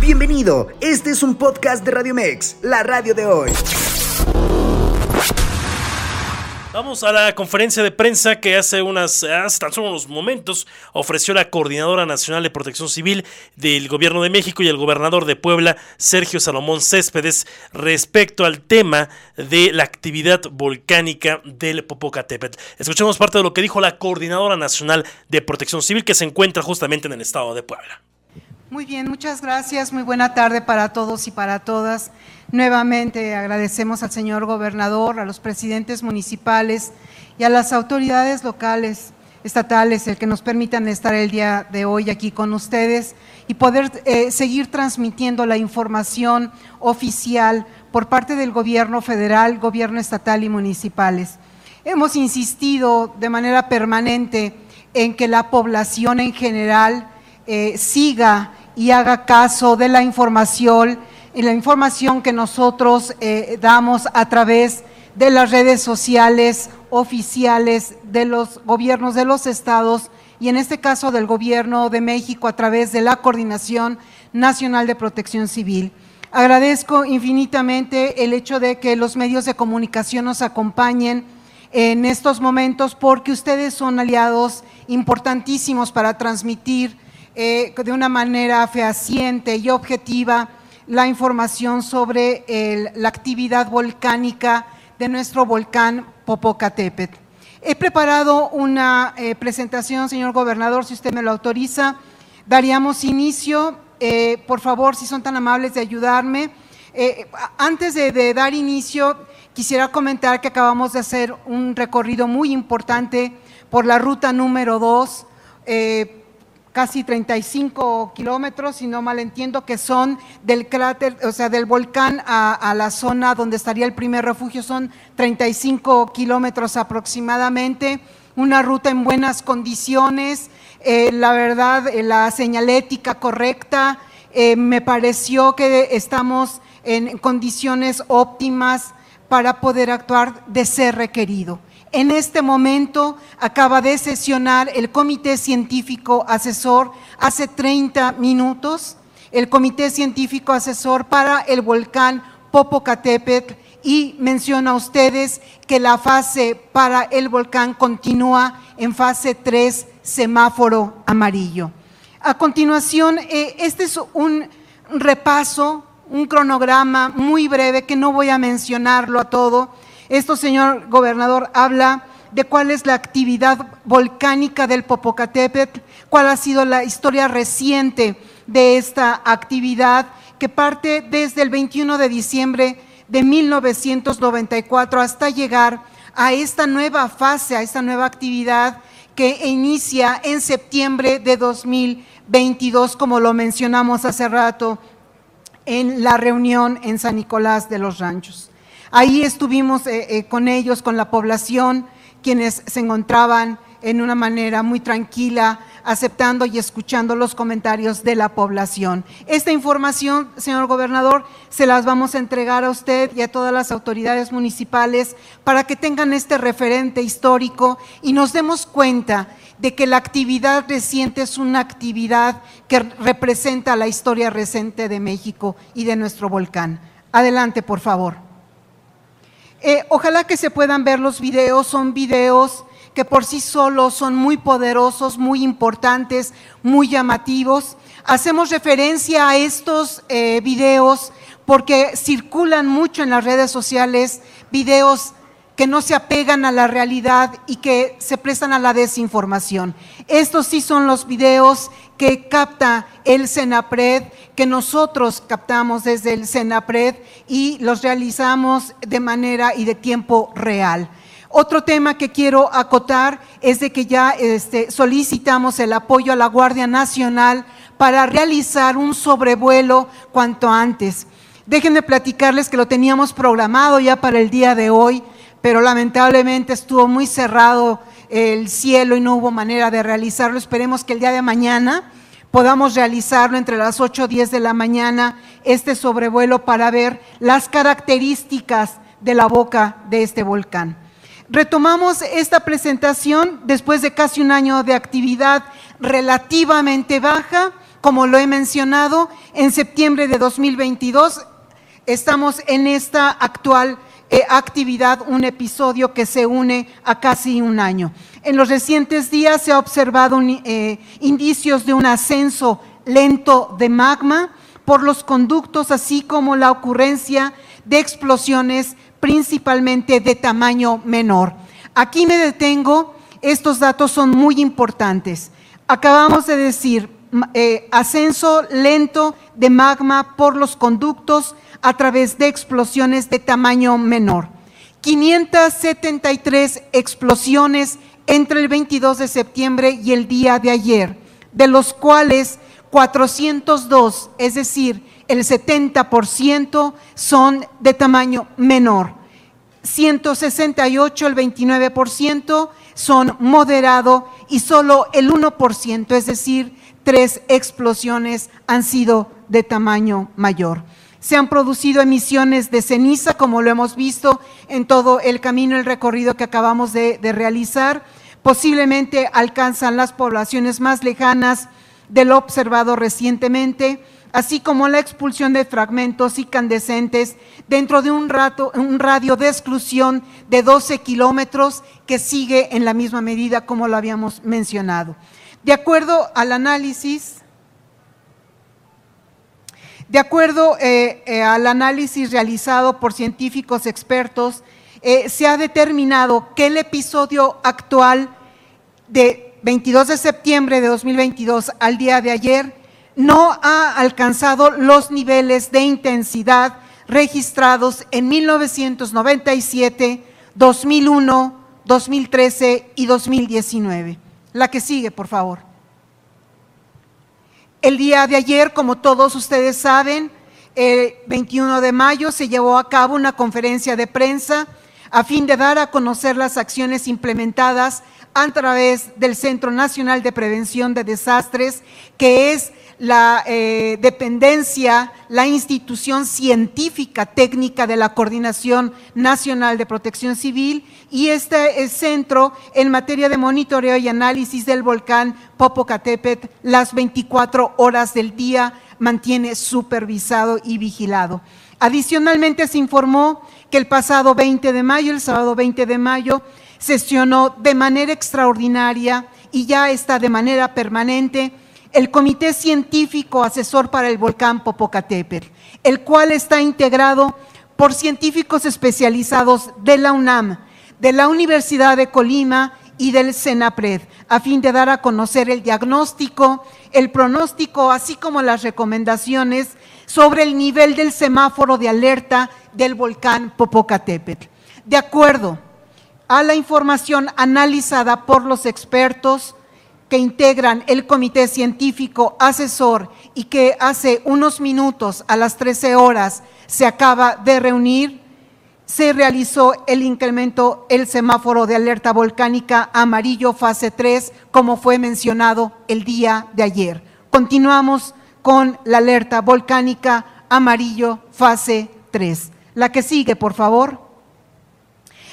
Bienvenido, este es un podcast de Radio Mex, la radio de hoy. Vamos a la conferencia de prensa que hace unas, hace tan solo unos momentos ofreció la Coordinadora Nacional de Protección Civil del Gobierno de México y el gobernador de Puebla, Sergio Salomón Céspedes, respecto al tema de la actividad volcánica del Popocatépetl. Escuchemos parte de lo que dijo la Coordinadora Nacional de Protección Civil que se encuentra justamente en el estado de Puebla. Muy bien, muchas gracias. Muy buena tarde para todos y para todas. Nuevamente agradecemos al señor gobernador, a los presidentes municipales y a las autoridades locales, estatales, el que nos permitan estar el día de hoy aquí con ustedes y poder eh, seguir transmitiendo la información oficial por parte del gobierno federal, gobierno estatal y municipales. Hemos insistido de manera permanente en que la población en general eh, siga y haga caso de la información y la información que nosotros eh, damos a través de las redes sociales oficiales de los gobiernos de los estados y en este caso del gobierno de México a través de la Coordinación Nacional de Protección Civil. Agradezco infinitamente el hecho de que los medios de comunicación nos acompañen en estos momentos porque ustedes son aliados importantísimos para transmitir eh, de una manera fehaciente y objetiva la información sobre la actividad volcánica de nuestro volcán Popocatépetl. He preparado una eh, presentación, señor gobernador, si usted me lo autoriza. Daríamos inicio, eh, por favor, si son tan amables de ayudarme. Eh, antes de, dar inicio, quisiera comentar que acabamos de hacer un recorrido muy importante por la ruta número 2 casi 35 kilómetros, si no mal entiendo, que son del cráter, o sea, del volcán a, la zona donde estaría el primer refugio, son 35 kilómetros aproximadamente, una ruta en buenas condiciones, eh, la verdad, eh, la señalética correcta, eh, me pareció que estamos en condiciones óptimas para poder actuar de ser requerido. En este momento acaba de sesionar el Comité Científico Asesor hace 30 minutos, el Comité Científico Asesor para el volcán Popocatépetl y menciona a ustedes que la fase para el volcán continúa en fase 3, semáforo amarillo. A continuación, eh, este es un repaso, un cronograma muy breve que no voy a mencionarlo a todo, esto, señor gobernador, habla de cuál es la actividad volcánica del Popocatépetl, cuál ha sido la historia reciente de esta actividad que parte desde el 21 de diciembre de 1994 hasta llegar a esta nueva fase, a esta nueva actividad que inicia en septiembre de 2022, como lo mencionamos hace rato en la reunión en San Nicolás de los Ranchos. Ahí estuvimos eh, eh, con ellos, con la población, quienes se encontraban en una manera muy tranquila, aceptando y escuchando los comentarios de la población. Esta información, señor gobernador, se las vamos a entregar a usted y a todas las autoridades municipales para que tengan este referente histórico y nos demos cuenta de que la actividad reciente es una actividad que representa la historia reciente de México y de nuestro volcán. Adelante, por favor. Eh, ojalá que se puedan ver los videos, son videos que por sí solos son muy poderosos, muy importantes, muy llamativos. Hacemos referencia a estos eh, videos porque circulan mucho en las redes sociales videos que no se apegan a la realidad y que se prestan a la desinformación. Estos sí son los videos que capta el CENAPRED, que nosotros captamos desde el CENAPRED y los realizamos de manera y de tiempo real. Otro tema que quiero acotar es de que ya este, solicitamos el apoyo a la Guardia Nacional para realizar un sobrevuelo cuanto antes. Déjenme platicarles que lo teníamos programado ya para el día de hoy, pero lamentablemente estuvo muy cerrado el cielo y no hubo manera de realizarlo. Esperemos que el día de mañana podamos realizarlo entre las 8 y 10 de la mañana, este sobrevuelo para ver las características de la boca de este volcán. Retomamos esta presentación después de casi un año de actividad relativamente baja, como lo he mencionado, en septiembre de 2022 estamos en esta actual eh, actividad, un episodio que se une a casi un año. En los recientes días se ha observado eh, indicios de un ascenso lento de magma por los conductos, así como la ocurrencia de explosiones principalmente de tamaño menor. Aquí me detengo, estos datos son muy importantes. Acabamos de decir, eh, ascenso lento de magma por los conductos a través de explosiones de tamaño menor. 573 explosiones entre el 22 de septiembre y el día de ayer, de los cuales 402, es decir, el 70% son de tamaño menor. 168, el 29% son moderado y solo el 1%, es decir, tres explosiones han sido de tamaño mayor. Se han producido emisiones de ceniza, como lo hemos visto en todo el camino, el recorrido que acabamos de, de realizar. Posiblemente alcanzan las poblaciones más lejanas de lo observado recientemente, así como la expulsión de fragmentos incandescentes dentro de un, rato, un radio de exclusión de 12 kilómetros que sigue en la misma medida como lo habíamos mencionado. De acuerdo al análisis, de acuerdo eh, eh, al análisis realizado por científicos expertos, eh, se ha determinado que el episodio actual de 22 de septiembre de 2022 al día de ayer, no ha alcanzado los niveles de intensidad registrados en 1997, 2001, 2013 y 2019. La que sigue, por favor. El día de ayer, como todos ustedes saben, el 21 de mayo se llevó a cabo una conferencia de prensa a fin de dar a conocer las acciones implementadas a través del Centro Nacional de Prevención de Desastres, que es la eh, dependencia, la institución científica técnica de la Coordinación Nacional de Protección Civil y este centro en materia de monitoreo y análisis del volcán Popocatépetl las 24 horas del día mantiene supervisado y vigilado. Adicionalmente se informó que el pasado 20 de mayo, el sábado 20 de mayo, sesionó de manera extraordinaria y ya está de manera permanente el Comité Científico Asesor para el Volcán Popocatépetl, el cual está integrado por científicos especializados de la UNAM, de la Universidad de Colima y del CENAPRED, a fin de dar a conocer el diagnóstico, el pronóstico, así como las recomendaciones sobre el nivel del semáforo de alerta del volcán Popocatépetl. De acuerdo a la información analizada por los expertos que integran el comité científico asesor y que hace unos minutos a las 13 horas se acaba de reunir, se realizó el incremento, el semáforo de alerta volcánica amarillo fase 3, como fue mencionado el día de ayer. Continuamos con la alerta volcánica amarillo fase 3. La que sigue, por favor.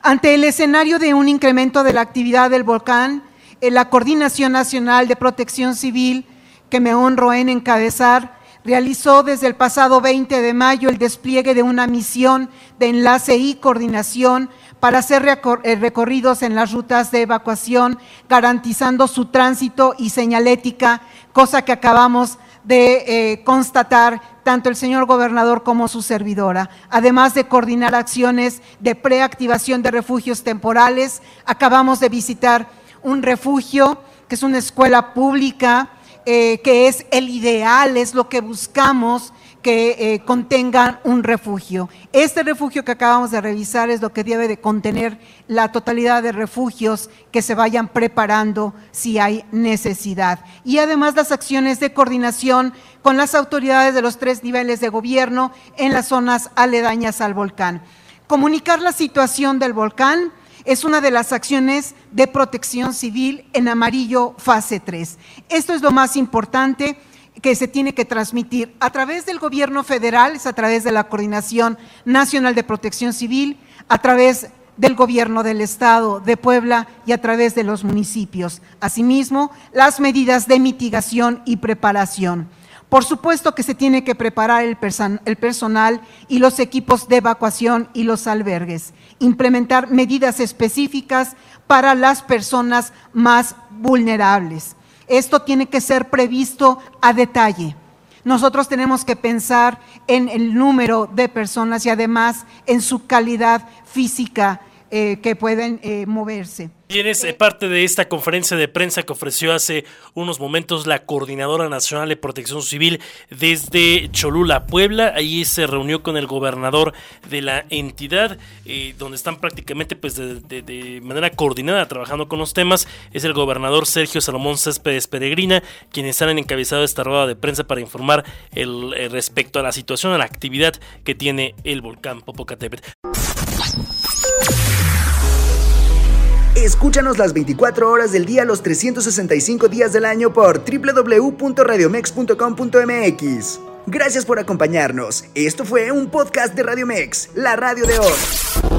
Ante el escenario de un incremento de la actividad del volcán, eh, la Coordinación Nacional de Protección Civil, que me honro en encabezar, realizó desde el pasado 20 de mayo el despliegue de una misión de enlace y coordinación para hacer eh, recorridos en las rutas de evacuación, garantizando su tránsito y señalética, cosa que acabamos de eh, constatar tanto el señor gobernador como su servidora, además de coordinar acciones de preactivación de refugios temporales. Acabamos de visitar un refugio que es una escuela pública, eh, que es el ideal, es lo que buscamos que eh, contengan un refugio. Este refugio que acabamos de revisar es lo que debe de contener la totalidad de refugios que se vayan preparando si hay necesidad. Y además las acciones de coordinación con las autoridades de los tres niveles de gobierno en las zonas aledañas al volcán. Comunicar la situación del volcán es una de las acciones de protección civil en amarillo fase 3. Esto es lo más importante que se tiene que transmitir a través del gobierno federal, es a través de la Coordinación Nacional de Protección Civil, a través del gobierno del estado de Puebla y a través de los municipios. Asimismo, las medidas de mitigación y preparación. Por supuesto que se tiene que preparar el, personal y los equipos de evacuación y los albergues, implementar medidas específicas para las personas más vulnerables. Esto tiene que ser previsto a detalle. Nosotros tenemos que pensar en el número de personas y además en su calidad física eh, que pueden eh, moverse. Tienes eh, parte de esta conferencia de prensa que ofreció hace unos momentos la Coordinadora Nacional de Protección Civil desde Cholula, Puebla. Ahí se reunió con el gobernador de la entidad, donde están prácticamente pues de, manera coordinada trabajando con los temas. Es el gobernador Sergio Salomón Céspedes Peregrina, quienes han encabezado esta rueda de prensa para informar el, respecto a la situación, a la actividad que tiene el volcán Popocatépetl. Escúchanos las 24 horas del día, los 365 días del año por www.radiomex.com.mx. Gracias por acompañarnos. Esto fue un podcast de Radiomex, la radio de hoy.